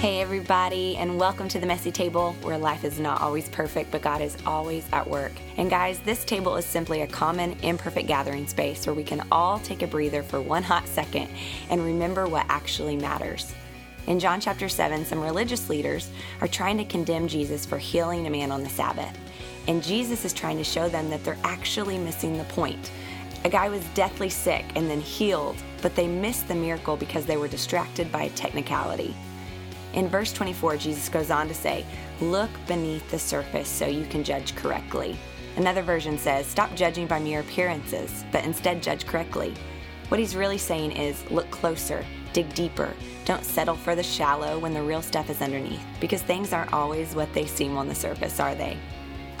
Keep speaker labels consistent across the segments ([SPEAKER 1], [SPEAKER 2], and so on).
[SPEAKER 1] Hey, everybody, and welcome to the Messy Table, where life is not always perfect, but God is always at work. And guys, this table is simply a common, imperfect gathering space where we can all take a breather for one hot second and remember what actually matters. In John chapter 7, some religious leaders are trying to condemn Jesus for healing a man on the Sabbath. And Jesus is trying to show them that they're actually missing the point. A guy was deathly sick and then healed, but they missed the miracle because they were distracted by a technicality. In verse 24, Jesus goes on to say, Look beneath the surface so you can judge correctly. Another version says, Stop judging by mere appearances, but instead judge correctly. What he's really saying is, Look closer, dig deeper. Don't settle for the shallow when the real stuff is underneath, because things aren't always what they seem on the surface, are they?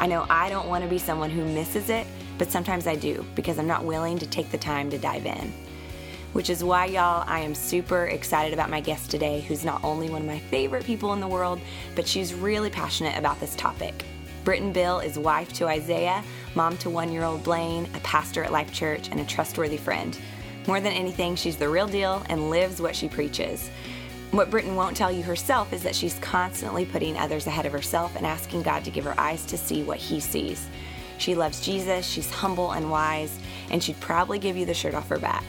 [SPEAKER 1] I know I don't want to be someone who misses it, but sometimes I do, because I'm not willing to take the time to dive in which is why, y'all, I am super excited about my guest today, who's not only one of my favorite people in the world, but she's really passionate about this topic. Britton Bill is wife to Isaiah, mom to one year old Blaine, a pastor at Life Church, and a trustworthy friend. More than anything, she's the real deal and lives what she preaches. What Britton won't tell you herself is that she's constantly putting others ahead of herself and asking God to give her eyes to see what He sees. She loves Jesus, she's humble and wise, and she'd probably give you the shirt off her back.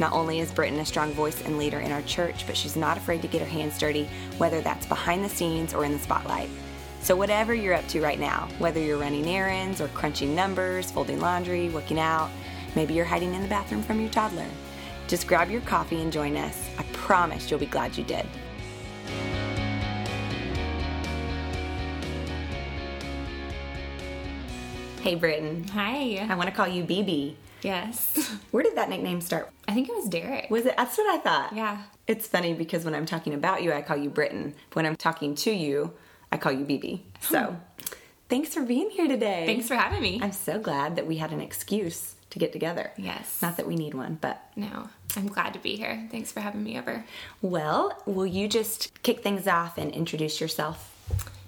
[SPEAKER 1] Not only is Britton a strong voice and leader in our church, but she's not afraid to get her hands dirty, whether that's behind the scenes or in the spotlight. So, whatever you're up to right now, whether you're running errands or crunching numbers, folding laundry, working out, maybe you're hiding in the bathroom from your toddler, just grab your coffee and join us. I promise you'll be glad you did. Hey, Britton.
[SPEAKER 2] Hi.
[SPEAKER 1] I want to call you BB.
[SPEAKER 2] Yes.
[SPEAKER 1] Where did that nickname start?
[SPEAKER 2] I think it was Derek.
[SPEAKER 1] Was it? That's what I thought.
[SPEAKER 2] Yeah.
[SPEAKER 1] It's funny because when I'm talking about you, I call you Britton. When I'm talking to you, I call you BB. So, oh. thanks for being here today.
[SPEAKER 2] Thanks for having me.
[SPEAKER 1] I'm so glad that we had an excuse to get together.
[SPEAKER 2] Yes.
[SPEAKER 1] Not that we need one, but.
[SPEAKER 2] No, I'm glad to be here. Thanks for having me over.
[SPEAKER 1] Well, will you just kick things off and introduce yourself?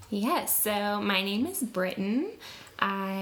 [SPEAKER 2] Yes. So, my name is Britton. I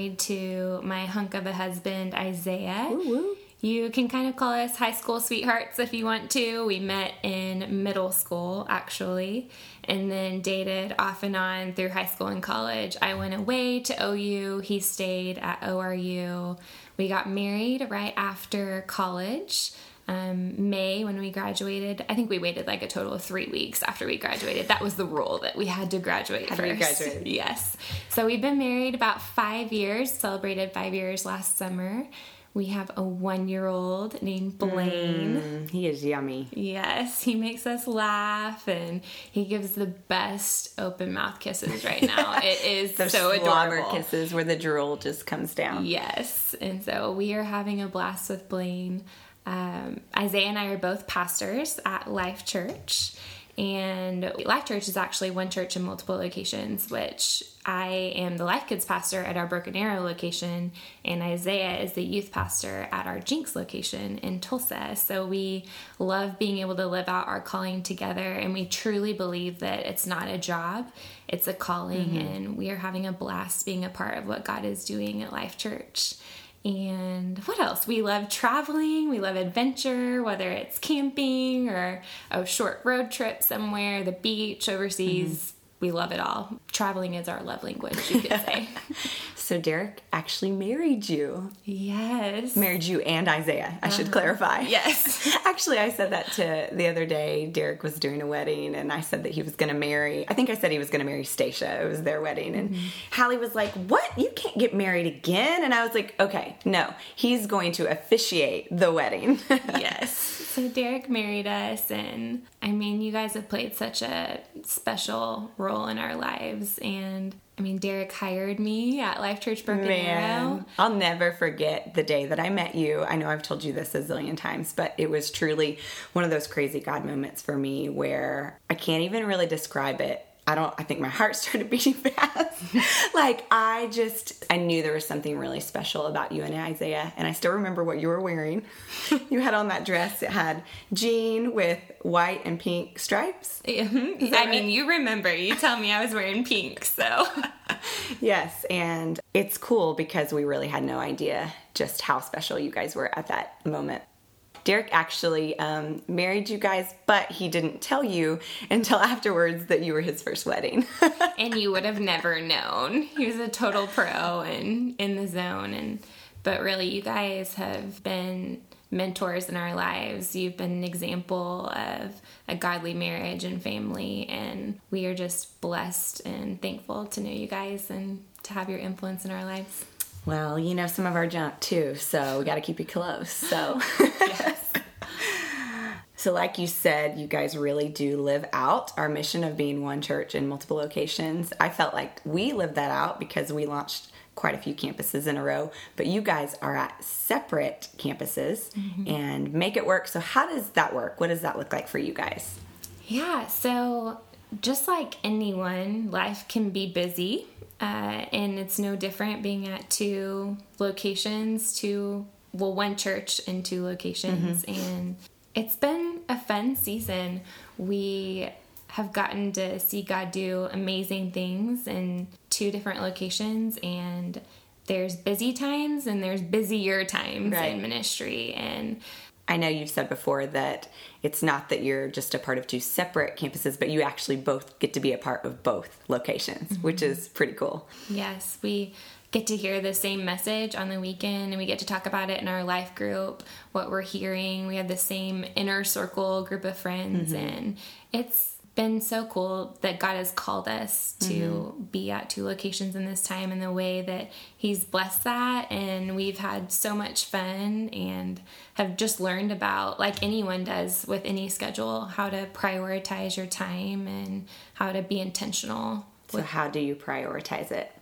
[SPEAKER 2] married to my hunk of a husband, Isaiah.
[SPEAKER 1] Woo-woo.
[SPEAKER 2] You can kind of call us high school sweethearts if you want to. We met in middle school, actually, and then dated off and on through high school and college. I went away to OU, he stayed at ORU. We got married right after college um, May when we graduated. I think we waited like a total of three weeks after we graduated. That was the rule that we had to graduate
[SPEAKER 1] Had
[SPEAKER 2] first. Yes. So we've been married about five years, celebrated five years last summer. We have a one year old named Blaine.
[SPEAKER 1] Mm, he is yummy.
[SPEAKER 2] Yes, he makes us laugh and he gives the best open mouth kisses right now. it is
[SPEAKER 1] Those
[SPEAKER 2] so adorable.
[SPEAKER 1] kisses where the drool just comes down.
[SPEAKER 2] Yes, and so we are having a blast with Blaine. Um, Isaiah and I are both pastors at Life Church, and Life Church is actually one church in multiple locations, which I am the Life Kids pastor at our Broken Arrow location, and Isaiah is the youth pastor at our Jenks location in Tulsa. So we love being able to live out our calling together, and we truly believe that it's not a job, it's a calling, and we are having a blast being a part of what God is doing at Life Church. And what else? We love traveling, we love adventure, whether it's camping or a short road trip somewhere, the beach, overseas. Mm-hmm. We love it all. Traveling is our love language, you could say.
[SPEAKER 1] So, Derek actually married you.
[SPEAKER 2] yes.
[SPEAKER 1] Married you and Isaiah, I should uh-huh. clarify.
[SPEAKER 2] Yes.
[SPEAKER 1] Actually, I said that to the other day. Derek was doing a wedding, and I said that he was going to marry. I think I said he was going to marry Stacia. It was their wedding, and mm-hmm. Hallie was like, "What? You can't get married again?" And I was like, "Okay, no. He's going to officiate the wedding."
[SPEAKER 2] yes. So Derek married us, and I mean, you guys have played such a special role in our lives. And I mean, Derek hired me at Life Church Broken Arrow.
[SPEAKER 1] I'll never forget the day that I met you. I know I've told you this a zillion times, but it was truly one of those crazy God moments for me where I can't even really describe it. I don't, I think my heart started beating fast. like, I just, I knew there was something really special about you and Isaiah. And I still remember what you were wearing. you had on that dress, it had jean with white and pink stripes.
[SPEAKER 2] Mhm. I mean, you remember, you tell me I was wearing pink, so.
[SPEAKER 1] Yes, and it's cool because we really had no idea just how special you guys were at that moment. Derek actually um, married you guys, but he didn't tell you until afterwards that you were his first wedding.
[SPEAKER 2] and you would have never known. He was a total pro and in the zone. And but really, you guys have been mentors in our lives. You've been an example of a godly marriage and family, and we are just blessed and thankful to know you guys and to have your influence in our lives.
[SPEAKER 1] Well, you know some of our junk too, so we got to keep you close. So, yes. so like you said, you guys really do live out our mission of being one church in multiple locations. I felt like we lived that out because we launched quite a few campuses in a row, but you guys are at separate campuses mm-hmm. and make it work. So, how does that work? What does that look like for you guys?
[SPEAKER 2] Yeah, so just like anyone, life can be busy uh, and it's no different being at two locations, two, well, one church in two locations. Mm-hmm. And it's been a fun season. We have gotten to see God do amazing things in two different locations. And there's busy times and there's busier times right. in ministry. And
[SPEAKER 1] I know you've said before that it's not that you're just a part of two separate campuses, but you actually both get to be a part of both locations, mm-hmm. which is pretty cool.
[SPEAKER 2] Yes, we get to hear the same message on the weekend and we get to talk about it in our life group, what we're hearing. We have the same inner circle group of friends, mm-hmm. and it's been so cool that God has called us to mm-hmm. be at two locations in this time and the way that He's blessed that. And we've had so much fun and have just learned about, like anyone does with any schedule, how to prioritize your time and how to be intentional.
[SPEAKER 1] So, with- how do you prioritize it?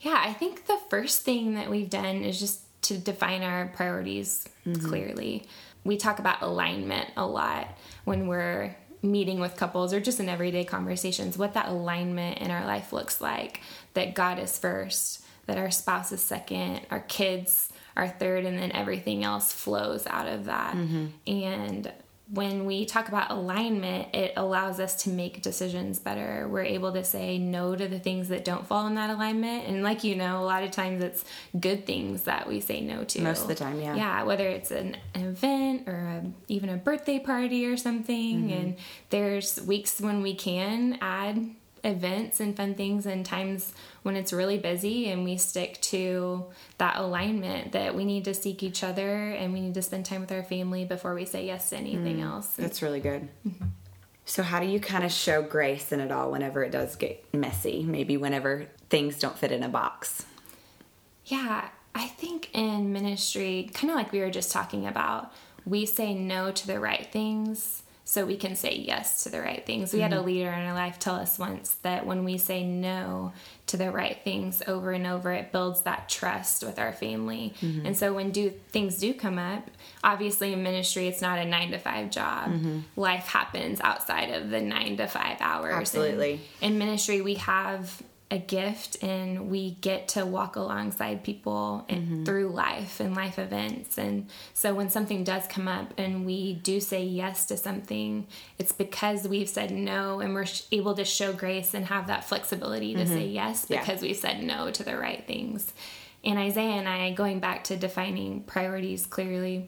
[SPEAKER 2] Yeah, I think the first thing that we've done is just to define our priorities mm-hmm. clearly. We talk about alignment a lot when we're meeting with couples or just in everyday conversations what that alignment in our life looks like that God is first, that our spouse is second, our kids are third, and then everything else flows out of that. Mm-hmm. And when we talk about alignment, it allows us to make decisions better. We're able to say no to the things that don't fall in that alignment. And like you know, a lot of times it's good things that we say no to.
[SPEAKER 1] Most of the time, yeah.
[SPEAKER 2] Yeah, whether it's an, event or a, even a birthday party or something. Mm-hmm. And there's weeks when we can add events and fun things and times when it's really busy and we stick to that alignment that we need to seek each other and we need to spend time with our family before we say yes to anything mm, else.
[SPEAKER 1] That's really good. Mm-hmm. So, how do you kind of show grace in it all whenever it does get messy? Maybe whenever things don't fit in a box?
[SPEAKER 2] Yeah, I think in ministry, kind of like we were just talking about, we say no to the right things so we can say yes to the right things. We mm-hmm. had a mm-hmm. leader in our life tell us once that when we say no to the right things over and over, it builds that trust with our family. Mm-hmm. And so when do things do come up, obviously in ministry it's not a 9 to 5 job. Mm-hmm. Life happens outside of the 9 to 5 hours.
[SPEAKER 1] Absolutely.
[SPEAKER 2] And in ministry we have a gift and we get to walk alongside people mm-hmm. through life and life events and so when something does come up and we do say yes to something it's because we've said no and we're able to show grace and have that flexibility to mm-hmm. say yes because yeah. we said no to the right things and isaiah and i going back to defining priorities clearly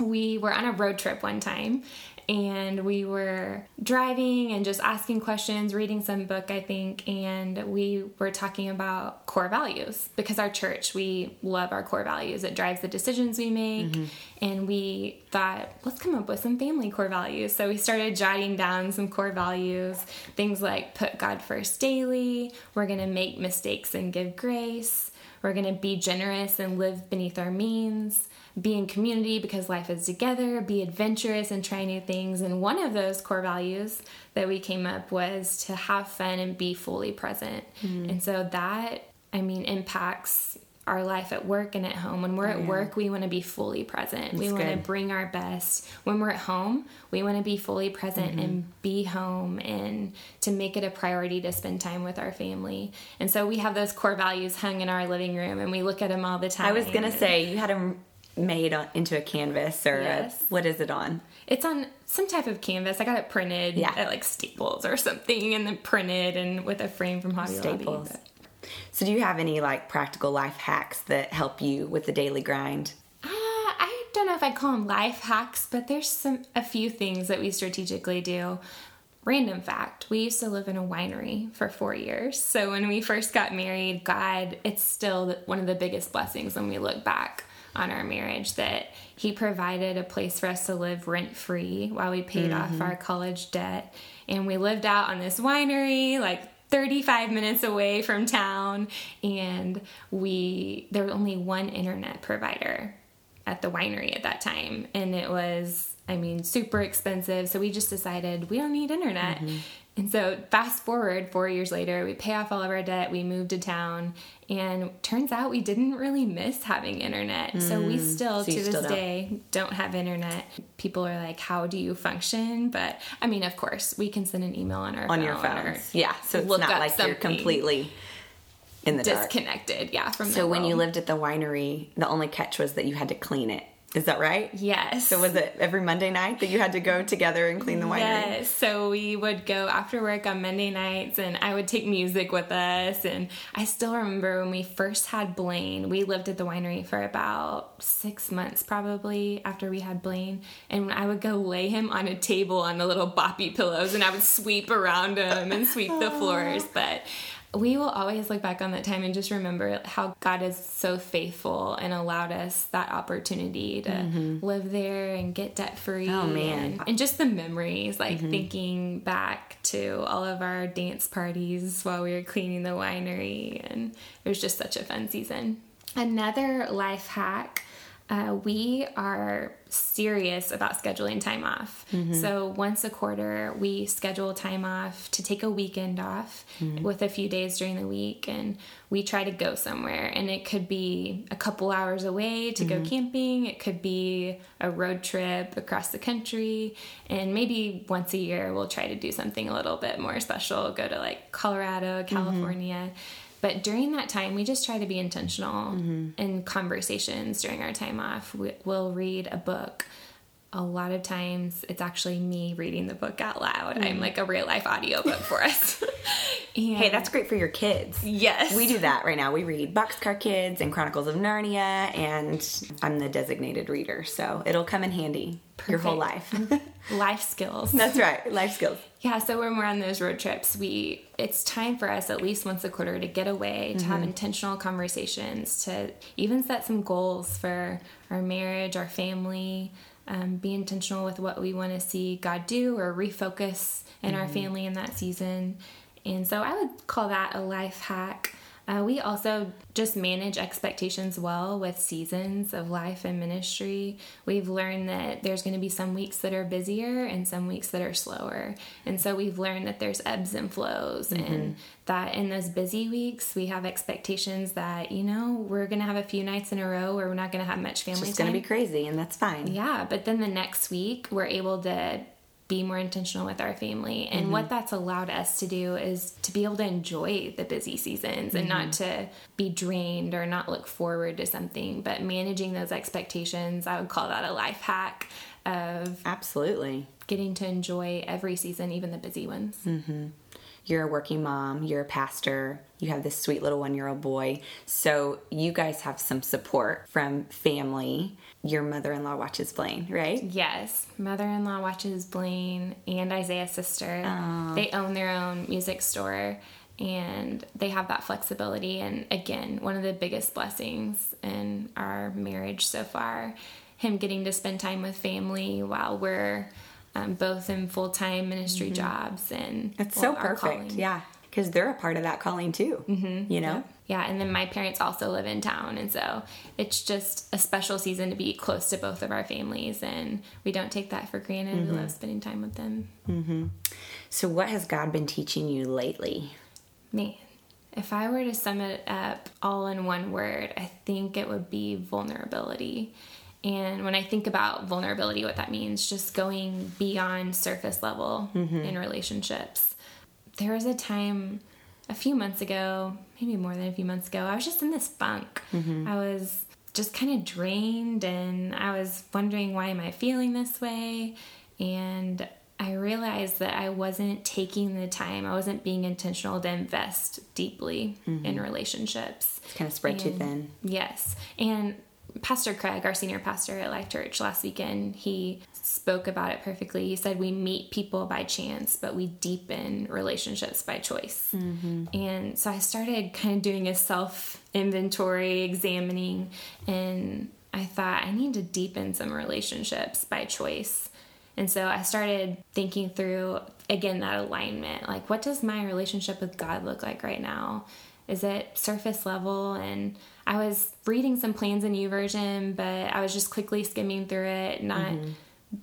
[SPEAKER 2] we were on a road trip one time and we were driving and just asking questions, reading some book, I think, and we were talking about core values because our church, we love our core values. It drives the decisions we make, mm-hmm. and we thought, let's come up with some family core values. So we started jotting down some core values, things like put God first daily, we're going to make mistakes and give grace, we're going to be generous and live beneath our means be in community because life is together, be adventurous and try new things. And one of those core values that we came up was to have fun and be fully present. Mm-hmm. And so that, I mean, impacts our life at work and at home. When we're at yeah. work, we want to be fully present. That's we want to bring our best. When we're at home, we want to be fully present mm-hmm. and be home and to make it a priority to spend time with our family. And so we have those core values hung in our living room and we look at them all the time. I
[SPEAKER 1] was going to say, you had them made on, into a canvas or yes. a, what is it on?
[SPEAKER 2] It's on some type of canvas. I got it printed yeah. at like Staples or something, and then printed and with a frame from Hobby Staples. Lobby.
[SPEAKER 1] So, do you have any like practical life hacks that help you with the daily grind?
[SPEAKER 2] Uh, I don't know if I'd call them life hacks, but there's some a few things that we strategically do. Random fact, we used to live in a winery for four years. So when we first got married, God, it's still one of the biggest blessings when we look back on our marriage that He provided a place for us to live rent free while we paid mm-hmm. off our college debt. And we lived out on this winery, like 35 minutes away from town and we there was only one internet provider at the winery at that time and it was i mean super expensive so we just decided we don't need internet mm-hmm. And so fast forward four years later we pay off all of our debt we move to town and turns out we didn't really miss having internet mm. so we mm. still so to this still day don't. don't have internet people are like how do you function but i mean of course we can send an email on our
[SPEAKER 1] on your phone yeah so it's not like you're completely in the
[SPEAKER 2] disconnected,
[SPEAKER 1] dark.
[SPEAKER 2] yeah. From
[SPEAKER 1] so when you lived at the winery, the only catch was that you had to clean it. Is that right?
[SPEAKER 2] Yes.
[SPEAKER 1] So was it every Monday night that you had to go together and clean the winery?
[SPEAKER 2] Yes. So we would go after work on Monday nights and I would take music with us. And I still remember when we first had Blaine, we lived at the winery for about six months probably after we had Blaine. And I would go lay him on a table on the little boppy pillows and I would sweep around him and sweep the floors. But we will always look back on that time and just remember how God is so faithful and allowed us that opportunity to mm-hmm. live there and get debt free.
[SPEAKER 1] Oh man.
[SPEAKER 2] And, and, just the memories, like mm-hmm. thinking back to all of our dance parties while we were cleaning the winery and it was just such a fun season. Another life hack uh, we are serious about scheduling time off. Mm-hmm. So once a quarter, we schedule time off to take a weekend off mm-hmm. with a few days during the week, and we try to go somewhere. And it could be a couple hours away to mm-hmm. go camping, it could be a road trip across the country, and maybe once a year, we'll try to do something a little bit more special go to like Colorado, mm-hmm. California. But during that time, we just try to be intentional mm-hmm. in conversations during our time off. We'll read a book. A lot of times, it's actually me reading the book out loud. Mm. I'm like a real life audiobook for us.
[SPEAKER 1] and hey, that's great for your kids.
[SPEAKER 2] Yes.
[SPEAKER 1] We do that right now. We read Boxcar Kids and Chronicles of Narnia, and I'm the designated reader, so it'll come in handy Perfect. your whole life.
[SPEAKER 2] life skills.
[SPEAKER 1] That's right, life skills.
[SPEAKER 2] Yeah, so when we're on those road trips, we it's time for us at least once a quarter to get away, to mm-hmm. have intentional conversations, to even set some goals for our marriage, our family, um, be intentional with what we want to see God do or refocus in mm-hmm. our family in that season. And so I would call that a life hack. Uh, we also just manage expectations well with seasons of life and ministry. We've learned that there's going to be some weeks that are busier and some weeks that are slower. And so we've learned that there's ebbs and flows, mm-hmm. and that in those busy weeks, we have expectations that, you know, we're going to have a few nights in a row where we're not going to have much family
[SPEAKER 1] it's going to be crazy, and that's fine.
[SPEAKER 2] Yeah, but then the next week, we're able to be more intentional with our family. And mm-hmm. what that's allowed us to do is to be able to enjoy the busy seasons mm-hmm. and not mm-hmm. to be drained or not look forward to something, but managing those expectations. I would call that a life hack of
[SPEAKER 1] absolutely
[SPEAKER 2] getting to enjoy every season, even the busy ones.
[SPEAKER 1] Mm-hmm you're a working mom, you're a pastor, you have this sweet little one year old boy. So you guys have some support from family. Your mother in law watches Blaine, right?
[SPEAKER 2] Yes. Mother in law watches Blaine and Isaiah's sister. They own their own music store and they have that flexibility. And again, one of the biggest blessings in our marriage so far, him getting to spend time with family while we're um, both in full time ministry mm-hmm. jobs. And
[SPEAKER 1] it's well, so perfect. Yeah. Because they're a part of that calling too, mm-hmm. you know?
[SPEAKER 2] Yeah. yeah. And then my parents also live in town. And so it's just a special season to be close to both of our families. And we don't take that for granted. Mm-hmm. We love spending time with them.
[SPEAKER 1] Mm-hmm. So, what has God been teaching you lately?
[SPEAKER 2] Man, if I were to sum it up all in one word, I think it would be vulnerability. And when I think about vulnerability, what that means, just going beyond surface level mm-hmm. in relationships. There was a time a few months ago, maybe more than a few months ago, I was just in this funk. Mm-hmm. I was just kind of drained and I was wondering why am I feeling this way? And I realized that I wasn't taking the time, I wasn't being intentional to invest deeply mm-hmm. in relationships.
[SPEAKER 1] It's kind of spread and, too thin.
[SPEAKER 2] Yes. And Pastor Craig, our senior pastor at Life Church last weekend, he spoke about it perfectly. He said, We meet people by chance, but we deepen relationships by choice. Mm-hmm. And so I started kind of doing a self inventory, examining, and I thought, I need to deepen some relationships by choice. And so I started thinking through again that alignment. Like, what does my relationship with God look like right now? Is it surface level? And I was reading some plans in YouVersion, but I was just quickly skimming through it, not mm-hmm.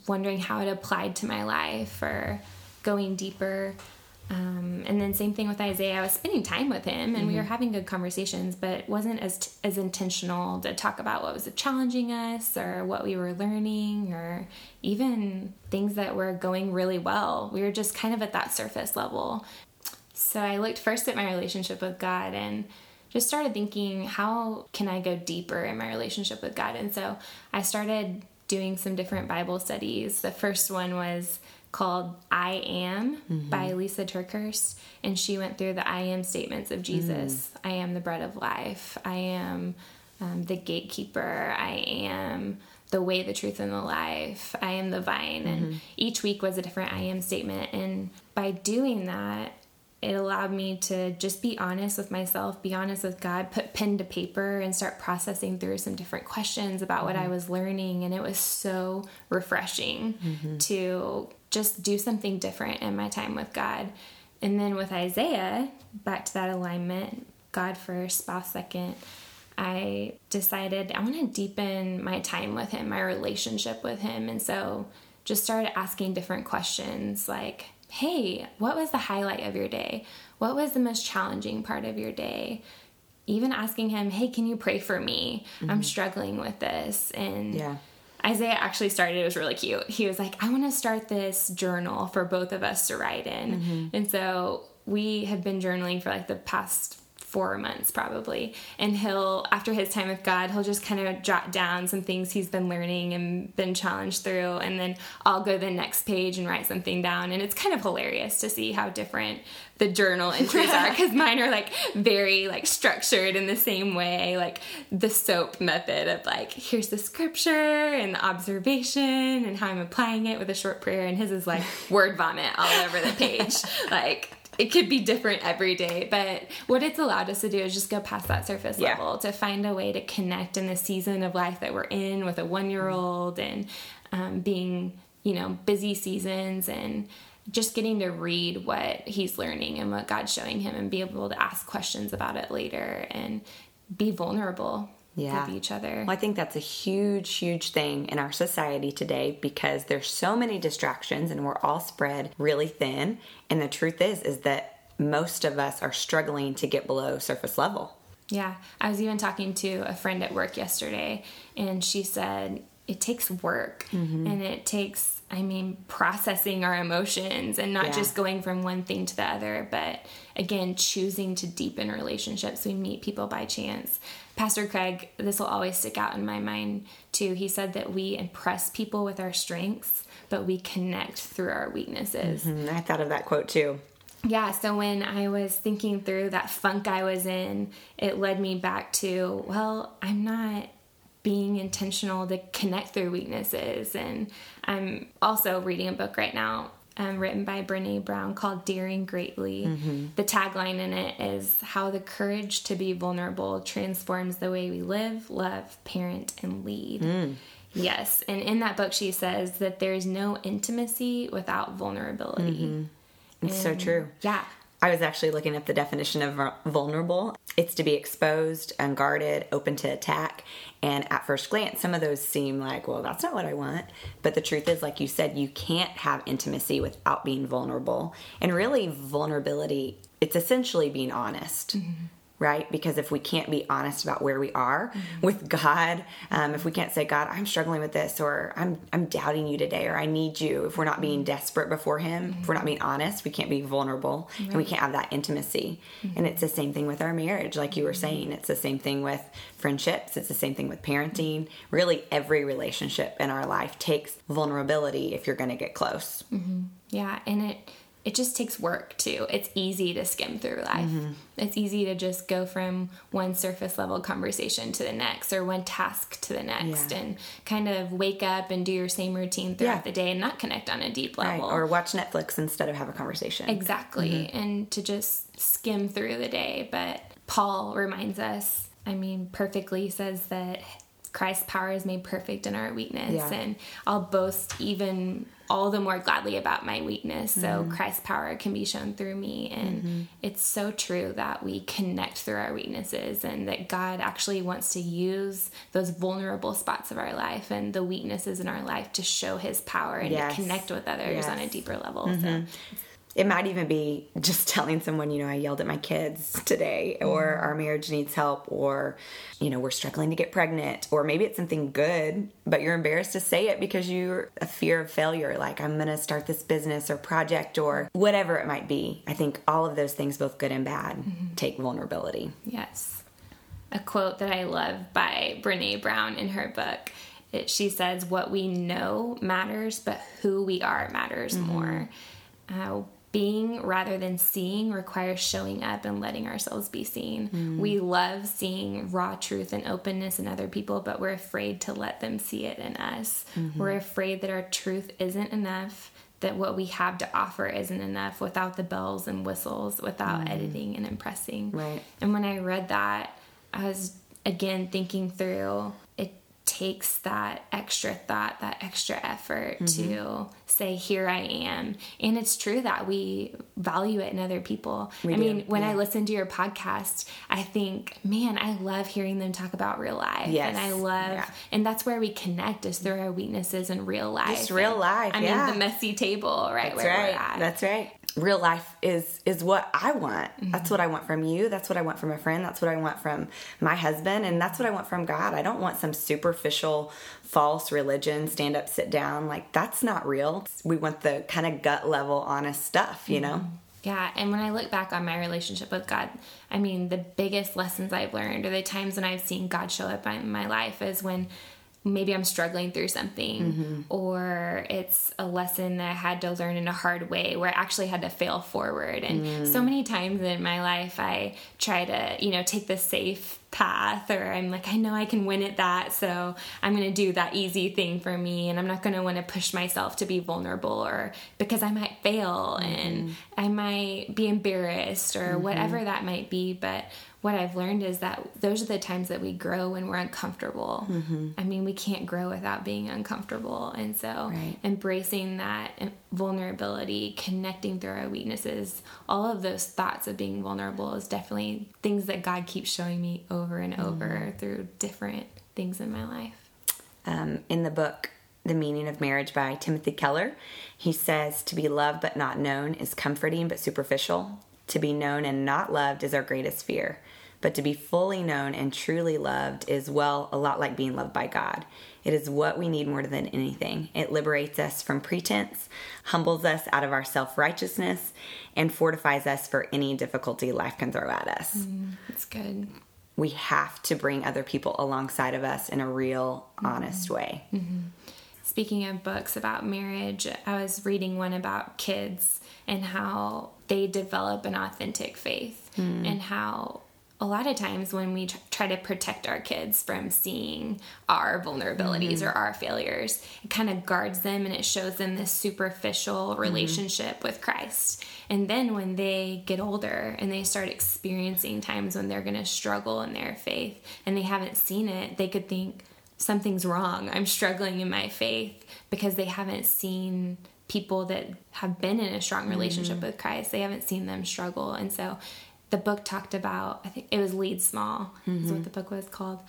[SPEAKER 2] Wondering how it applied to my life or going deeper. Um, and then same thing with Isaiah. I was spending time with him, and mm-hmm. we were mm-hmm. having good conversations, but it wasn't as t- as intentional to talk about what was challenging us or what we were learning or even things that were going really well. We were just kind of at that surface level. So I looked first at my relationship with God and just started thinking, how can I go deeper in my relationship with God? And so I started doing some different Bible studies. The first one was called I Am mm-hmm. by Lysa TerKeurst. And she went through the I Am statements of Jesus mm. I am the bread of life. I am um, the gatekeeper. I am the way, the truth, and the life. I am the vine. Mm-hmm. And each week was a different I am statement. And by doing that, it allowed me to just be honest with myself, be honest with God, put pen to paper, and start processing through some different questions about mm-hmm. what I mm-hmm. was learning. And it was so refreshing mm-hmm. to just do something different in my time with God. And then with Isaiah, back to that alignment God first, spouse second. I decided I want to deepen my time with him, my relationship with him. And so just started asking different questions like, hey, what was the highlight of your day? What was the most challenging part of your day? Even asking him, hey, can you pray for me? Mm-hmm. I'm struggling with this. And yeah. Isaiah actually started, it was really cute. He was like, I want to start this journal for both of us to write in. Mm-hmm. And so we have been journaling for like the past four months probably. And he'll, after his time with God, he'll just kind of jot down some things he's been learning and been challenged through. And then I'll go to the next page and write something down. And it's kind of hilarious to see how different the journal entries are because mine are like very like structured in the same way like the soap method of like here's the scripture and the observation and how i'm applying it with a short prayer and his is like word vomit all over the page like it could be different every day, but what it's allowed us to do is just go past that surface yeah. level to find a way to connect in the season of life that we're in with a one year old and um, being, you know, busy seasons and just getting to read what he's learning and what God's showing him and be able to ask questions about it later and be vulnerable yeah. with each other.
[SPEAKER 1] Well, I think that's a huge, huge thing in our society today because there's so many distractions and we're all spread really thin. And the truth is, is that most of us are struggling to get below surface level.
[SPEAKER 2] Yeah. I was even talking to a friend at work yesterday and she said it takes work mm-hmm. and it takes I mean, processing our emotions and not yeah. just going from one thing to the other, but again, choosing to deepen relationships. We meet people by chance. Pastor Craig, this will always stick out in my mind too. He said that we impress people with our strengths, but we connect through our weaknesses.
[SPEAKER 1] Mm-hmm. I thought of that quote too.
[SPEAKER 2] Yeah, so when I was thinking through that funk I was in, it led me back to, well, I'm not being intentional to connect through weaknesses. And I'm also reading a book right now um, written by Brene Brown called Daring Greatly. Mm-hmm. The tagline in it is How the Courage to Be Vulnerable Transforms the Way We Live, Love, Parent, and Lead. Mm. Yes. And in that book, she says that there's no intimacy without vulnerability. Mm-hmm.
[SPEAKER 1] It's and, so true.
[SPEAKER 2] Yeah.
[SPEAKER 1] I was actually looking up the definition of vulnerable. It's to be exposed, unguarded, open to attack. And at first glance, some of those seem like, well, that's not what I want. But the truth is, like you said, you can't have intimacy without being vulnerable. And really, vulnerability, it's essentially being honest. Mm-hmm right? Because if we can't be honest about where we are mm-hmm. with God, um, if we can't say, God, I'm struggling with this, or I'm I'm doubting you today, or I need you, if we're not being mm-hmm. desperate before Him, mm-hmm. if we're not being honest, we can't be vulnerable, right. and we can't have that intimacy. Mm-hmm. And it's the same thing with our marriage, like you were mm-hmm. saying. It's the same thing with friendships. It's the same thing with parenting. Really, every relationship in our life takes vulnerability if you're going to get close.
[SPEAKER 2] Mm-hmm. Yeah, and it it just takes work too. It's easy to skim through life. Mm-hmm. It's easy to just go from one surface level conversation to the next or one task to the next yeah. and kind of wake up and do your same routine throughout yeah. the day and not connect on a deep level.
[SPEAKER 1] Right. Or watch Netflix instead of have a conversation.
[SPEAKER 2] Exactly. Mm-hmm. And to just skim through the day. But Paul reminds us, I mean, perfectly says that Christ's power is made perfect in our weakness. Yeah. And I'll boast even all the more gladly about my weakness so mm-hmm. Christ's power can be shown through me. And mm-hmm. it's so true that we connect through our weaknesses and that God actually wants to use those vulnerable spots of our life and the weaknesses in our life to show his power and yes. to connect with others yes. on a deeper level. Mm-hmm. So
[SPEAKER 1] it might even be just telling someone, you know, I yelled at my kids today, or mm. our marriage needs help, or, you know, we're struggling to get pregnant, or maybe it's something good, but you're embarrassed to say it because you're a fear of failure, like I'm going to start this business or project or whatever it might be. I think all of those things, both good and bad, mm-hmm. take vulnerability.
[SPEAKER 2] Yes. A quote that I love by Brene Brown in her book. It, she says, What we know matters, but who we are matters mm-hmm. more. Uh, being rather than seeing requires showing up and letting ourselves be seen. Mm. We love seeing raw truth and openness in other people, but we're afraid to let them see it in us. Mm-hmm. We're afraid that our truth isn't enough, that what we have to offer isn't enough without the bells and whistles, without mm. editing and impressing.
[SPEAKER 1] Right.
[SPEAKER 2] And when I read that, I was again thinking through takes that extra thought, that extra effort mm-hmm. to say, Here I am. And it's true that we value it in other people. We I do. mean, when yeah. I listen to your podcast, I think, man, I love hearing them talk about real life. Yes. And I love, yeah. and that's where we connect is through our weaknesses in real life.
[SPEAKER 1] Just real life.
[SPEAKER 2] I
[SPEAKER 1] yeah.
[SPEAKER 2] mean, the messy table, right?
[SPEAKER 1] That's right. That's right real life is is what I want. Mm-hmm. That's what I want from you. That's what I want from a friend. That's what I want from my husband and that's what I want from God. I don't want some superficial false religion, stand up, sit down. Like that's not real. We want the kind of gut level honest stuff, you know. Mm-hmm.
[SPEAKER 2] Yeah, and when I look back on my relationship with God, I mean, the biggest lessons I've learned or the times when I've seen God show up in my life is when maybe I'm struggling through something, mm-hmm. or it's a lesson that I had to learn in a hard way where I actually had to fail forward. And mm. so many times in my life, I try to, you know, take the safe path, or I'm like, I know I can win at that, so I'm going to do that easy thing for me, and I'm not going to want to push myself to be vulnerable, or because I might fail mm-hmm. and I might be embarrassed, or mm-hmm. whatever that might be. But what I've learned is that those are the times that we grow when we're uncomfortable. Mm-hmm. I mean, we can't grow without being uncomfortable. And so, right. embracing that vulnerability, connecting through our weaknesses, all of those thoughts of being vulnerable is definitely things that God keeps showing me over and mm-hmm. over through different things in my life.
[SPEAKER 1] Um, in the book, The Meaning of Marriage by Timothy Keller, he says, To be loved but not known is comforting but superficial. To be known and not loved is our greatest fear. But to be fully known and truly loved is, well, a lot like being loved by God. It is what we need more than anything. It liberates us from pretense, humbles us out of our self righteousness, and fortifies us for any difficulty life can throw at us.
[SPEAKER 2] Mm, that's good.
[SPEAKER 1] We have to bring other people alongside of us in a real, mm-hmm. honest way.
[SPEAKER 2] Mm-hmm. Speaking of books about marriage, I was reading one about kids and how they develop an authentic faith mm. and how a lot of times when we try to protect our kids from seeing our vulnerabilities mm-hmm. or our failures, it kind of guards them and it shows them this superficial mm-hmm. relationship mm-hmm. with Christ. And then when they get older and they start experiencing times when they're going to struggle in their faith and they haven't seen it, they could think something's wrong. I'm struggling in my faith because they haven't seen people that have been in a strong relationship mm-hmm. with Christ. They haven't seen them struggle. And so the book talked about, I think it was Lead Small, mm-hmm. is what mm-hmm. the book was called.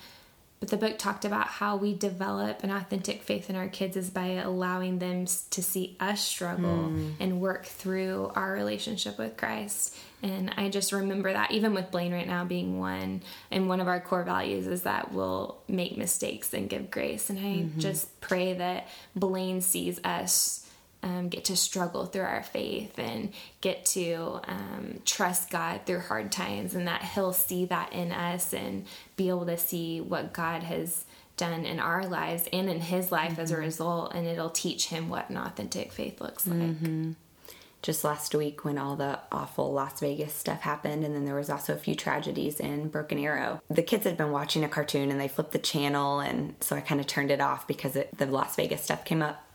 [SPEAKER 2] But the book talked about how we develop an authentic faith in our kids is by allowing them to see us struggle mm. and work through our relationship with Christ. And I just remember that even with Blaine right now being one, and one of our core values is that we'll make mistakes and give grace. And I mm-hmm. just pray that Blaine sees us um, get to struggle through our faith and get to um, trust God through hard times, and that He'll see that in us and be able to see what God has done in our lives and in His life mm-hmm. as a mm-hmm. result, and it'll teach Him what an authentic faith looks like. Mm-hmm.
[SPEAKER 1] just last week when all the awful Las Vegas stuff happened. And then there was also a few tragedies in Broken Arrow. The kids had been watching a cartoon and they flipped the channel. And so I kind of turned it off because it, the Las Vegas stuff came up.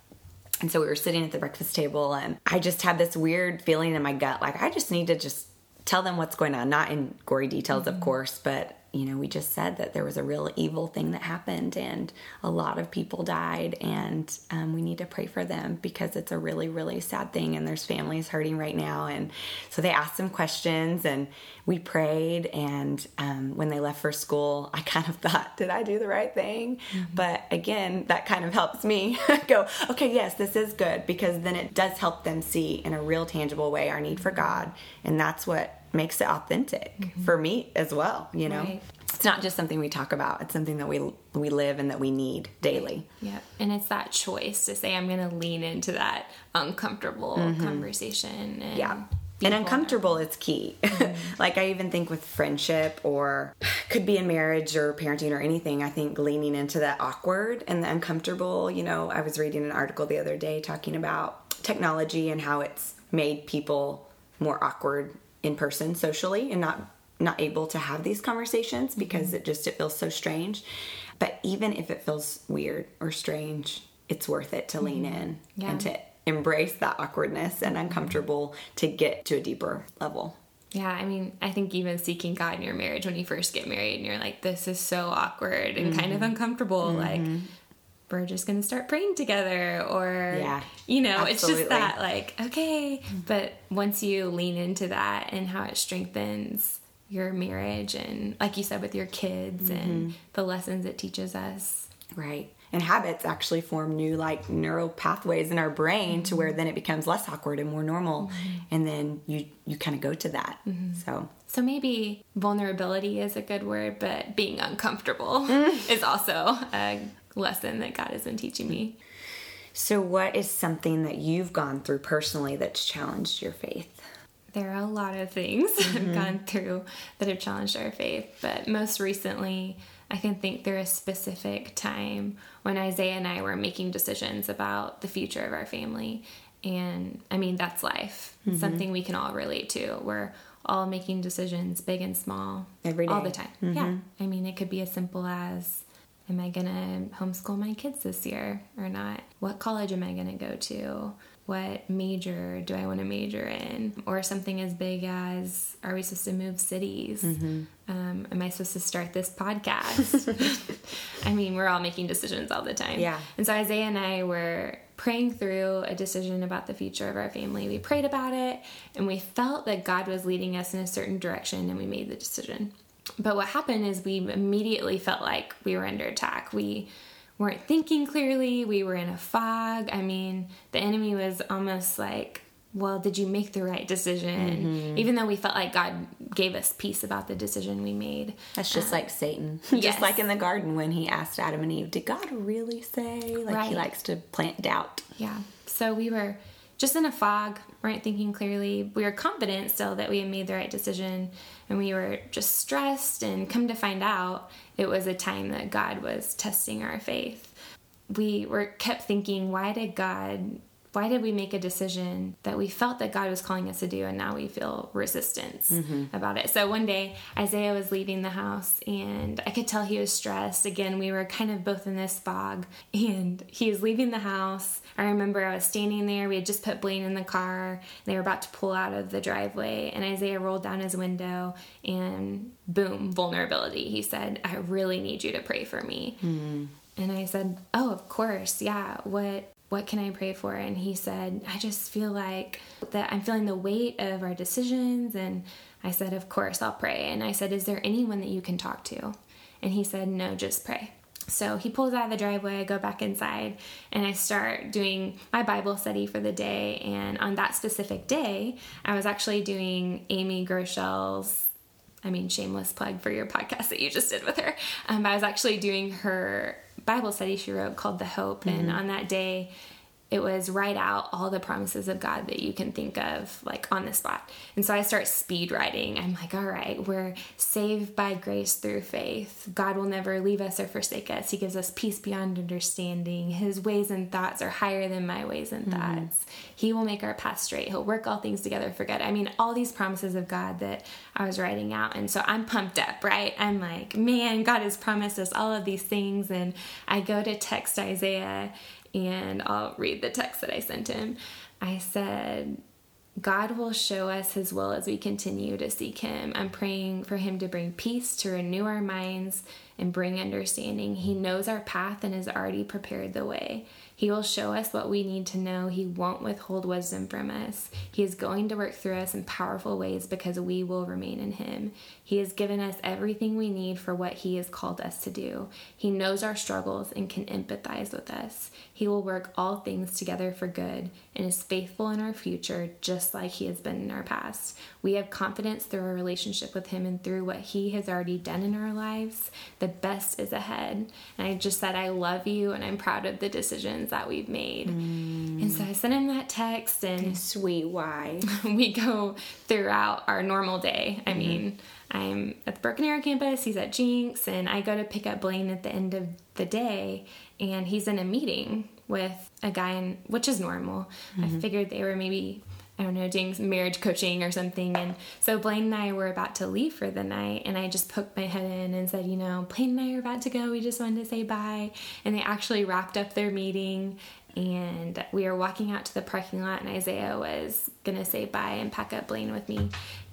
[SPEAKER 1] And so we were sitting at the breakfast table and I just had this weird feeling in my gut like, I just need to just tell them what's going on. Not in gory details, mm-hmm. of course, but you know, we just said that there was a real evil thing that happened and a lot of people died, and um, we need to pray for them because it's a really, really sad thing, and there's families hurting right now. And so they asked some questions, and we prayed. And um, when they left for school, I kind of thought, did I do the right thing? Mm-hmm. But again, that kind of helps me go, okay, yes, this is good because then it does help them see in a real, tangible way our need for God. And that's what makes it authentic mm-hmm. for me as well you know right. it's not just something we talk about it's something that we we live and that we need daily
[SPEAKER 2] yeah and it's that choice to say i'm going to lean into that uncomfortable mm-hmm. conversation and
[SPEAKER 1] yeah and uncomfortable is key. Mm-hmm. like I even think with friendship or could be in marriage or parenting or anything, I think leaning into that awkward and the uncomfortable, you know, I was reading an article the other day talking about technology and how it's made people more awkward in person socially and not not able to have these conversations because it just it feels so strange but even if it feels weird or strange it's worth it to lean mm-hmm. in yeah. and to embrace that awkwardness and uncomfortable to get to a deeper level
[SPEAKER 2] yeah, I mean, I think even seeking God in your marriage when you first get married and you're like, this is so awkward and mm-hmm. kind of mm-hmm. uncomfortable. Mm-hmm. Like, we're just going to start praying together or yeah, you know absolutely. it's just that like okay but once you lean into that and how it strengthens your marriage and like you said with your kids mm-hmm. and the lessons it teaches us
[SPEAKER 1] right and habits actually form new like neural pathways in our brain mm-hmm. to where then it becomes less awkward and more normal mm-hmm. and then you you kind of go to that mm-hmm. so
[SPEAKER 2] so maybe vulnerability is a good word but being uncomfortable is also a lesson that God has been teaching me.
[SPEAKER 1] So, what is something that you've gone through personally that's challenged your faith?
[SPEAKER 2] There are a lot of things mm-hmm. I've gone through that have challenged our faith, but most recently, I can think through a specific time when Isaiah and I were making decisions about the future of our family. And I mean, that's life. Mm-hmm. Something we can all relate to. We're all making decisions, big and small,
[SPEAKER 1] every day,
[SPEAKER 2] all the time. Mm-hmm. Yeah. I mean, it could be as simple as am I going to homeschool my kids this year or not? What college am I going to go to? What major do I want to major in? Or something as big as are we supposed to move cities? Mm-hmm. Um, am I supposed to start this podcast? I mean, we're all making decisions all the time.
[SPEAKER 1] Yeah.
[SPEAKER 2] And so Isaiah and I were praying through a decision about the future of our family. We prayed about it and we felt that God was leading us in a certain direction and we made the decision. But what happened is we immediately felt like we were under attack. We weren't thinking clearly, we were in a fog. I mean, the enemy was almost like, well, did you make the right decision? Mm-hmm. Even though we felt like God gave us peace about the decision we made.
[SPEAKER 1] That's just uh, like Satan. Yes. just like in the garden when he asked Adam and Eve, did God really say? Like right. he likes to plant doubt.
[SPEAKER 2] Yeah. So we were just in a fog, weren't thinking clearly. We were confident still that we had made the right decision and we were just stressed. And come to find out, it was a time that God was testing our faith. We were kept thinking, why did God why did we make a decision that we felt that God was calling us to do and now we feel resistance mm-hmm. about it? So one day Isaiah was leaving the house and I could tell he was stressed. Again, we were kind of both in this fog and he was leaving the house. I remember I was standing there. We had just put Blaine in the car. They were about to pull out of the driveway and Isaiah rolled down his window and boom, vulnerability. He said, I really need you to pray for me. Mm-hmm. And I said, Oh, of course. Yeah. What what can I pray for? And he said, I just feel like that I'm feeling the weight of our decisions. And I said, Of course, I'll pray. And I said, Is there anyone that you can talk to? And he said, No, just pray. So he pulls out of the driveway, I go back inside, and I start doing my Bible study for the day. And on that specific day, I was actually doing Amy Groeschel's I mean, shameless plug for your podcast that you just did with her. Um, I was actually doing her Bible study she wrote called The Hope. Mm-hmm. And on that day, it was write out all the promises of God that you can think of, like on the spot. And so I start speed writing. I'm like, all right, we're saved by grace through faith. God will never leave us or forsake us. He gives us peace beyond understanding. His ways and thoughts are higher than my ways and mm-hmm. thoughts. He will make our path straight. He'll work all things together for good. I mean, all these promises of God that I was writing out. And so I'm pumped up, right? I'm like, man, God has promised us all of these things. And I go to text Isaiah and I'll read the text that I sent him. I said, God will show us his will as we continue to seek him. I'm praying for him to bring peace, to renew our minds, and bring understanding. He knows our path and has already prepared the way. He will show us what we need to know. He won't withhold wisdom from us. He is going to work through us in powerful ways because we will remain in Him. He has given us everything we need for what He has called us to do. He knows our struggles and can empathize with us. He will work all things together for good and is faithful in our future just like He has been in our past. We have confidence through our relationship with Him and through what He has already done in our lives. The best is ahead. And I just said, I love you and I'm proud of the decisions that we've made. Mm. And so I sent him that text and
[SPEAKER 1] sweet why
[SPEAKER 2] we go throughout our normal day. I mm-hmm. mean, I'm at the Broken Arrow campus, he's at Jenks, and I go to pick up Blaine at the end of the day and he's in a meeting with a guy in, which is normal. Mm-hmm. I figured they were maybe I don't know, doing marriage coaching or something. And so Blaine and I were about to leave for the night, and I just poked my head in and said, You know, Blaine and I are about to go. We just wanted to say bye. And they actually wrapped up their meeting, and we were walking out to the parking lot, and Isaiah was going to say bye and pack up Blaine with me.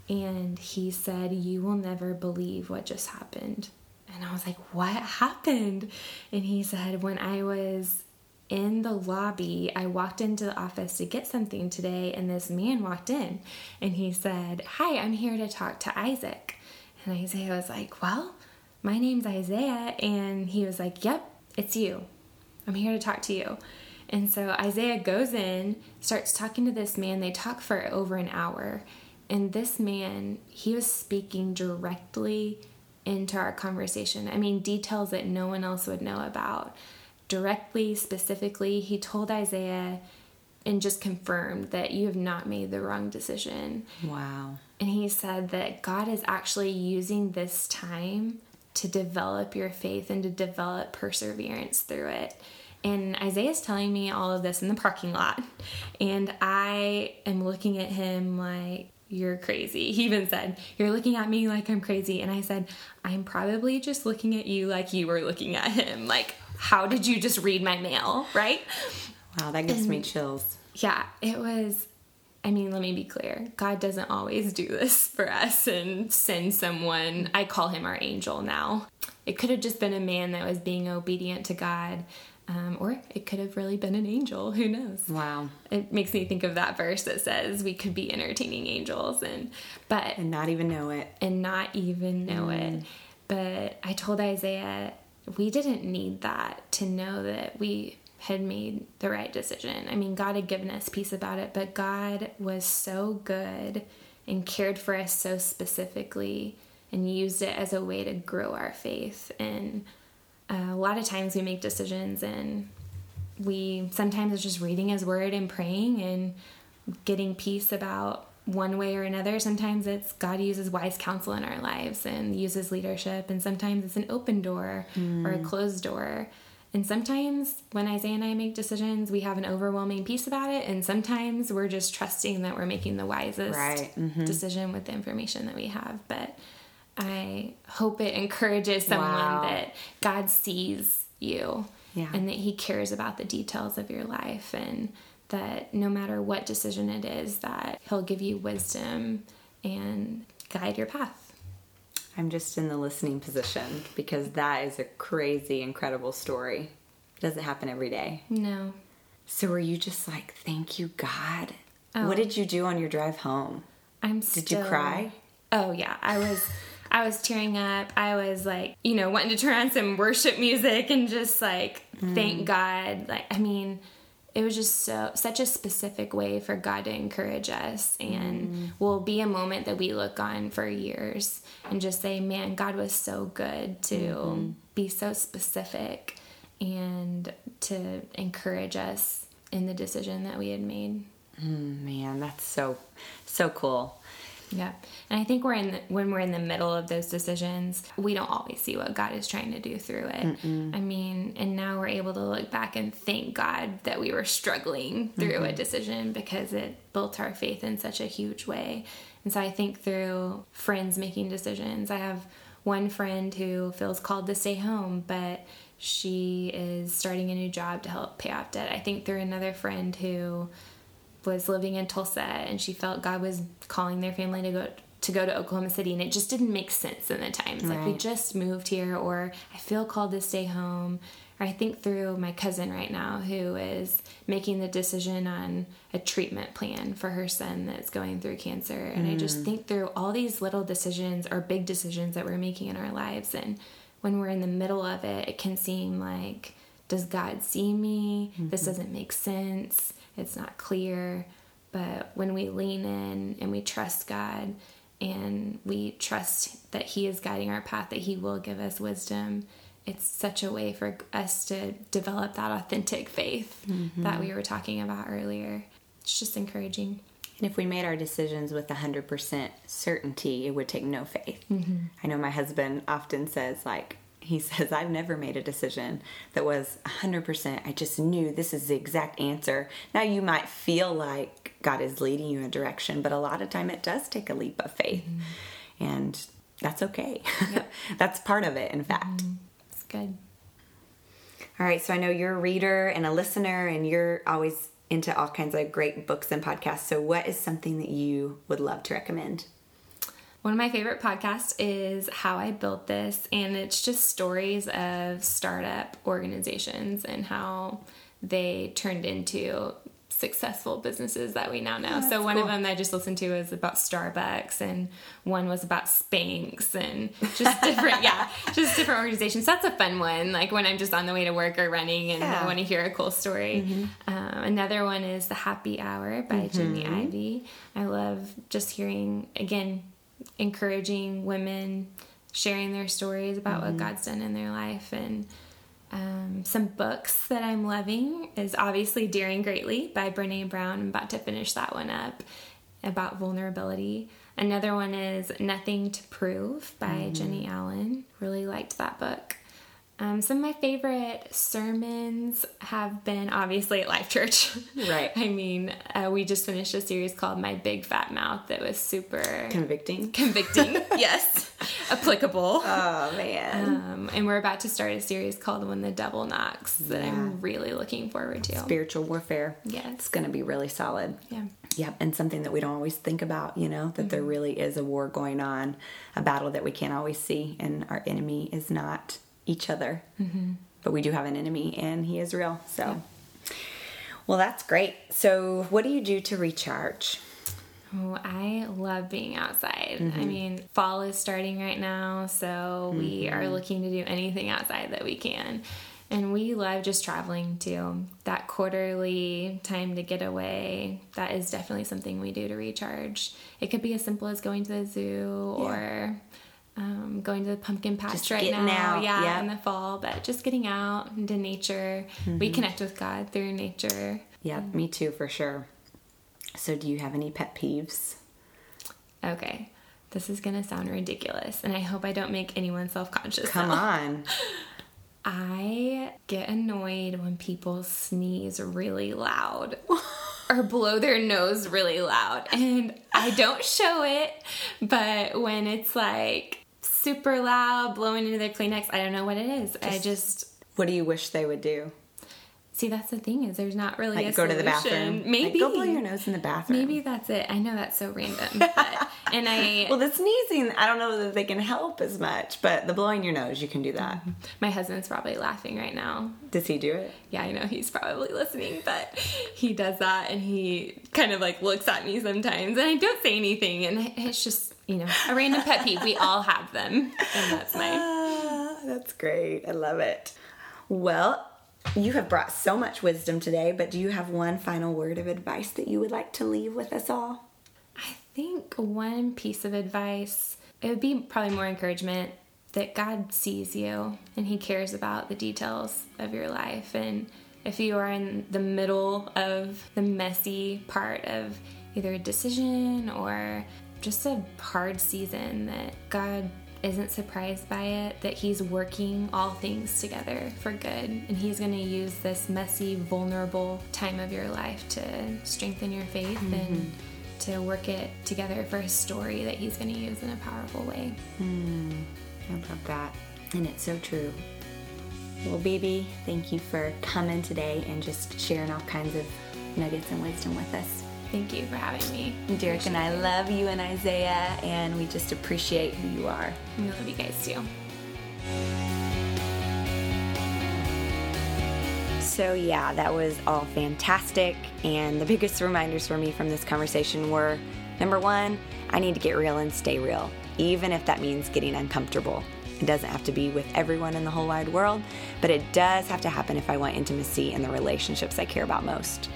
[SPEAKER 2] And he said, You will never believe what just happened. And I was like, What happened? And he said, When I was in the lobby, I walked into the office to get something today, and this man walked in and he said, Hi, I'm here to talk to Isaac. And Isaiah was like, Well, my name's Isaiah. And he was like, Yep, it's you. I'm here to talk to you. And so Isaiah goes in, starts talking to this man. They talk for over an hour. And this man, he was speaking directly into our conversation. I mean, details that no one else would know about directly, specifically, he told Isaiah and just confirmed that you have not made the wrong decision.
[SPEAKER 1] Wow.
[SPEAKER 2] And he said that God is actually using this time to develop your faith and to develop perseverance through it. And Isaiah's telling me all of this in the parking lot. And I am looking at him like, you're crazy. He even said, You're looking at me like I'm crazy. And I said, I'm probably just looking at you like you were looking at him. Like, how did you just read my mail? Right?
[SPEAKER 1] Wow, that gives and, me chills.
[SPEAKER 2] Yeah, it was. I mean, let me be clear. God doesn't always do this for us and send someone. I call him our angel now. It could have just been a man that was being obedient to God um, or it could have really been an angel. Who knows?
[SPEAKER 1] Wow.
[SPEAKER 2] It makes me think of that verse that says we could be entertaining angels and but
[SPEAKER 1] and not even know it.
[SPEAKER 2] And not even know mm. it. But I told Isaiah we didn't need that to know that we had made the right decision. I mean, God had given us peace about it, but God was so good and cared for us so specifically and used it as a way to grow our faith and uh, a lot of times we make decisions and we sometimes it's just reading his word and praying and getting peace about one way or another. Sometimes it's God uses wise counsel in our lives and uses leadership, and sometimes it's an open door mm. or a hmm. closed door. And sometimes when Isaiah and I make decisions, we have an overwhelming peace about it, and sometimes we're just trusting that we're making the wisest right. mm-hmm. decision with the information that we have. But I hope it encourages someone wow. that God sees you yeah. and that He cares about the details of your life and that no matter what decision it is, that He'll give you wisdom and guide your path.
[SPEAKER 1] I'm just in the listening position because that is a crazy, incredible story. It doesn't happen every day.
[SPEAKER 2] No.
[SPEAKER 1] So were you just like, thank you, God? Oh. What did you do on your drive home?
[SPEAKER 2] I'm
[SPEAKER 1] Did you cry?
[SPEAKER 2] Oh yeah, I was I was tearing up. I was like, you know, wanting to turn on some worship music and just like mm. thank God. Like, I mean, it was just so such a specific way for God to encourage us and mm. will be a moment that we look on for years and just say, man, God was so good to mm-hmm. be so specific and to encourage us in the decision that we had made.
[SPEAKER 1] Mm, man, that's so so cool.
[SPEAKER 2] Yeah. And I think we're in the, when we're in the middle of those decisions, we don't always see what God is trying to do through it. Mm-mm. I mean, and now we're able to look back and thank God that we were struggling through mm-hmm. a decision because it built our faith in such a huge way. And so I think through friends making decisions, I have one friend who feels called to stay home, but she is starting a new job to help pay off debt. I think through another friend who was living in Tulsa and she felt God was calling their family to go to go to Oklahoma City and it just didn't make sense in the times. Right. Like we just moved here or I feel called to stay home. Or I think through my cousin right now who is making the decision on a treatment plan for her son that's going through cancer. And mm. I just mm. think through all these little decisions or big decisions that we're making in our lives and when we're in the middle of it, it can seem like does God see me? Mm-hmm. This doesn't make sense it's not clear. But when we lean in and we trust God and we trust that He is guiding our path, that He will give us wisdom, it's such a way for us to develop that authentic faith mm-hmm. that we were talking about earlier. It's just encouraging.
[SPEAKER 1] And if we made our decisions with 100% certainty, it would take no faith. Mm-hmm. I know my husband often says, like, he says, I've never made a decision that was 100%. I just knew this is the exact answer. Now, you might feel like God is leading you in a direction, but a lot of time it does take a leap of faith. Mm-hmm. And that's okay. Yep. that's part of it, in fact.
[SPEAKER 2] Mm-hmm. It's good.
[SPEAKER 1] All right, so I know you're a reader and a listener, and you're always into all kinds of great books and podcasts. So, what is something that you would love to recommend?
[SPEAKER 2] One of my favorite podcasts is How I Built This, and it's just stories of startup organizations and how they turned into successful businesses that we now know. Oh, so one cool. of them I just listened to is about Starbucks and one was about Spanx and just different yeah, just different organizations. That's a fun one. Like when I'm just on the way to work or running and yeah. I want to hear a cool story. Mm-hmm. Um, another one is The Happy Hour by mm-hmm. Jamie Ivey. I love just hearing again encouraging women sharing their stories about mm-hmm. what God's done in their life and um, some books that I'm loving is obviously Daring Greatly by Brene Brown. I'm about to finish that one up about vulnerability. Another one is Nothing to Prove by mm-hmm. Jennie Allen. Really liked that book. Um, some of my favorite sermons have been obviously at Life Church.
[SPEAKER 1] Right.
[SPEAKER 2] I mean, uh, we just finished a series called My Big Fat Mouth that was super
[SPEAKER 1] convicting.
[SPEAKER 2] Convicting, yes. Applicable.
[SPEAKER 1] Oh, man.
[SPEAKER 2] Um, and we're about to start a series called When the Devil Knocks that yeah. I'm really looking forward to.
[SPEAKER 1] Spiritual warfare.
[SPEAKER 2] Yes.
[SPEAKER 1] It's going to be really solid.
[SPEAKER 2] Yeah.
[SPEAKER 1] Yeah, and something that we don't always think about, you know, that mm-hmm. there really is a war going on, a battle that we can't always see, and our enemy is not each other. Mm-hmm. But we do have an enemy, and he is real. So, yeah. well, that's great. So, what do you do to recharge?
[SPEAKER 2] Oh, I love being outside. Mm-hmm. I mean, fall is starting right now, so mm-hmm. we are looking to do anything outside that we can. And we love just traveling too. That quarterly time to get away, that is definitely something we do to recharge. It could be as simple as going to the zoo yeah. or um, going to the pumpkin patch just right now. Out. Yeah, yep. in the fall, but just getting out into nature. Mm-hmm. We connect with God through nature.
[SPEAKER 1] Yeah, mm-hmm. me too, for sure. So, do you have any pet peeves?
[SPEAKER 2] Okay, this is gonna sound ridiculous, and I hope I don't make anyone self conscious.
[SPEAKER 1] Come on.
[SPEAKER 2] I get annoyed when people sneeze really loud. or blow their nose really loud. And I don't show it, but when it's like super loud, blowing into their Kleenex. I don't know what it is. Just, I just.
[SPEAKER 1] What do you wish they would do?
[SPEAKER 2] See, that's the thing is there's not really
[SPEAKER 1] like
[SPEAKER 2] a
[SPEAKER 1] go
[SPEAKER 2] solution.
[SPEAKER 1] to the bathroom.
[SPEAKER 2] Maybe
[SPEAKER 1] like, go blow your nose in the bathroom.
[SPEAKER 2] Maybe that's it. I know that's so random, but, and I
[SPEAKER 1] well the sneezing. I don't know that they can help as much, but the blowing your nose you can do that. Mm-hmm.
[SPEAKER 2] My husband's probably laughing right now.
[SPEAKER 1] Does he do it?
[SPEAKER 2] Yeah, I know he's probably listening, but he does that and he kind of like looks at me sometimes, and I don't say anything, and it's just you know a random pet peeve. We all have them, and that's my.
[SPEAKER 1] Ah, that's great. I love it. Well, you have brought so much wisdom today, but do you have one final word of advice that you would like to leave with us all?
[SPEAKER 2] I think one piece of advice, it would be probably more encouragement that God sees you and He cares about the details of your life. And if you are in the middle of the messy part of either a decision or just a hard season, that God isn't surprised by it, that He's working all things together for good. And He's going to use this messy, vulnerable time of your life to strengthen your faith mm-hmm. and to work it together for a story that He's going to use in a powerful way.
[SPEAKER 1] Mm, I love that. And it's so true. Well, baby, thank you for coming today and just sharing all kinds of nuggets and wisdom with us.
[SPEAKER 2] Thank you for having me.
[SPEAKER 1] Derek and I love you and Isaiah, and we just appreciate who you are.
[SPEAKER 2] We love you guys too.
[SPEAKER 1] So, yeah, that was all fantastic. And the biggest reminders for me from this conversation were number one, I need to get real and stay real, even if that means getting uncomfortable. It doesn't have to be with everyone in the whole wide world, but it does have to happen if I want intimacy in the relationships I care about most.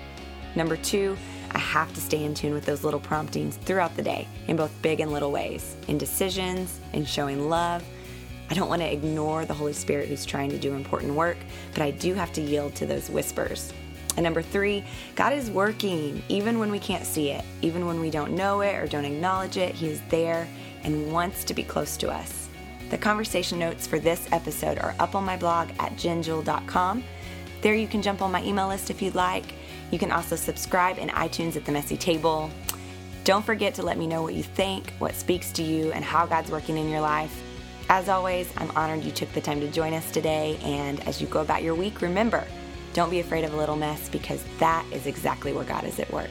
[SPEAKER 1] Number two, I have to stay in tune with those little promptings throughout the day in both big and little ways, in decisions, in showing love. I don't want to ignore the Holy Spirit who's trying to do important work, but I do have to yield to those whispers. And number three, God is working even when we can't see it, even when we don't know it or don't acknowledge it. He is there and wants to be close to us. The conversation notes for this episode are up on my blog at jenjul.com. There you can jump on my email list if you'd like. You can also subscribe in iTunes at The Messy Table. Don't forget to let me know what you think, what speaks to you, and how God's working in your life. As always, I'm honored you took the time to join us today. And as you go about your week, remember don't be afraid of a little mess because that is exactly where God is at work.